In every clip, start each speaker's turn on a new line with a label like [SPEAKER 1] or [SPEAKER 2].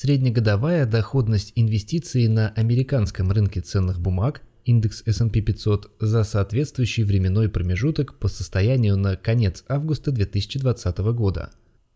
[SPEAKER 1] Среднегодовая доходность инвестиций на американском рынке ценных бумаг, индекс S&P 500, за соответствующий временной промежуток по состоянию на конец августа 2020 года.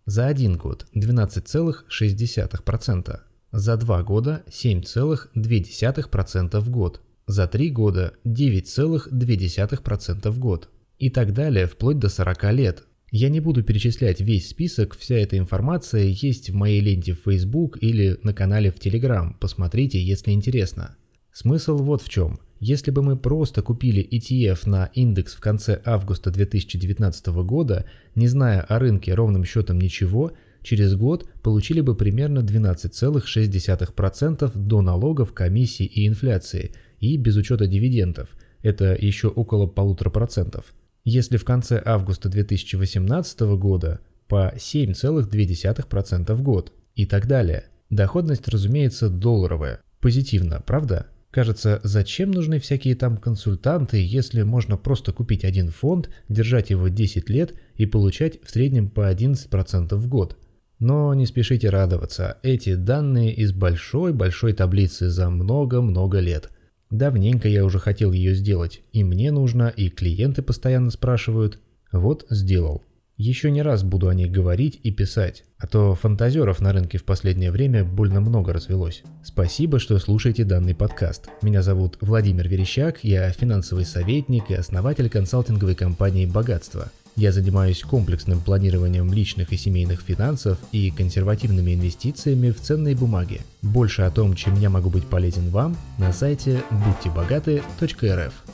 [SPEAKER 1] За один год 12,6%, за два года 7,2% в год, за три года 9,2% в год. И так далее вплоть до 40 лет, я не буду перечислять весь список, вся эта информация есть в моей ленте в Facebook или на канале в Telegram, посмотрите, если интересно. Смысл вот в чем. Если бы мы просто купили ETF на индекс в конце августа 2019 года, не зная о рынке ровным счетом ничего, через год получили бы примерно 12,6% до налогов, комиссий и инфляции, и без учета дивидендов, это еще около полутора процентов если в конце августа 2018 года по 7,2% в год и так далее. Доходность, разумеется, долларовая. Позитивно, правда? Кажется, зачем нужны всякие там консультанты, если можно просто купить один фонд, держать его 10 лет и получать в среднем по 11% в год? Но не спешите радоваться, эти данные из большой-большой таблицы за много-много лет – Давненько я уже хотел ее сделать, и мне нужно, и клиенты постоянно спрашивают. Вот сделал. Еще не раз буду о ней говорить и писать, а то фантазеров на рынке в последнее время больно много развелось. Спасибо, что слушаете данный подкаст. Меня зовут Владимир Верещак, я финансовый советник и основатель консалтинговой компании «Богатство». Я занимаюсь комплексным планированием личных и семейных финансов и консервативными инвестициями в ценные бумаги. Больше о том, чем я могу быть полезен вам, на сайте будьтебогаты.рф.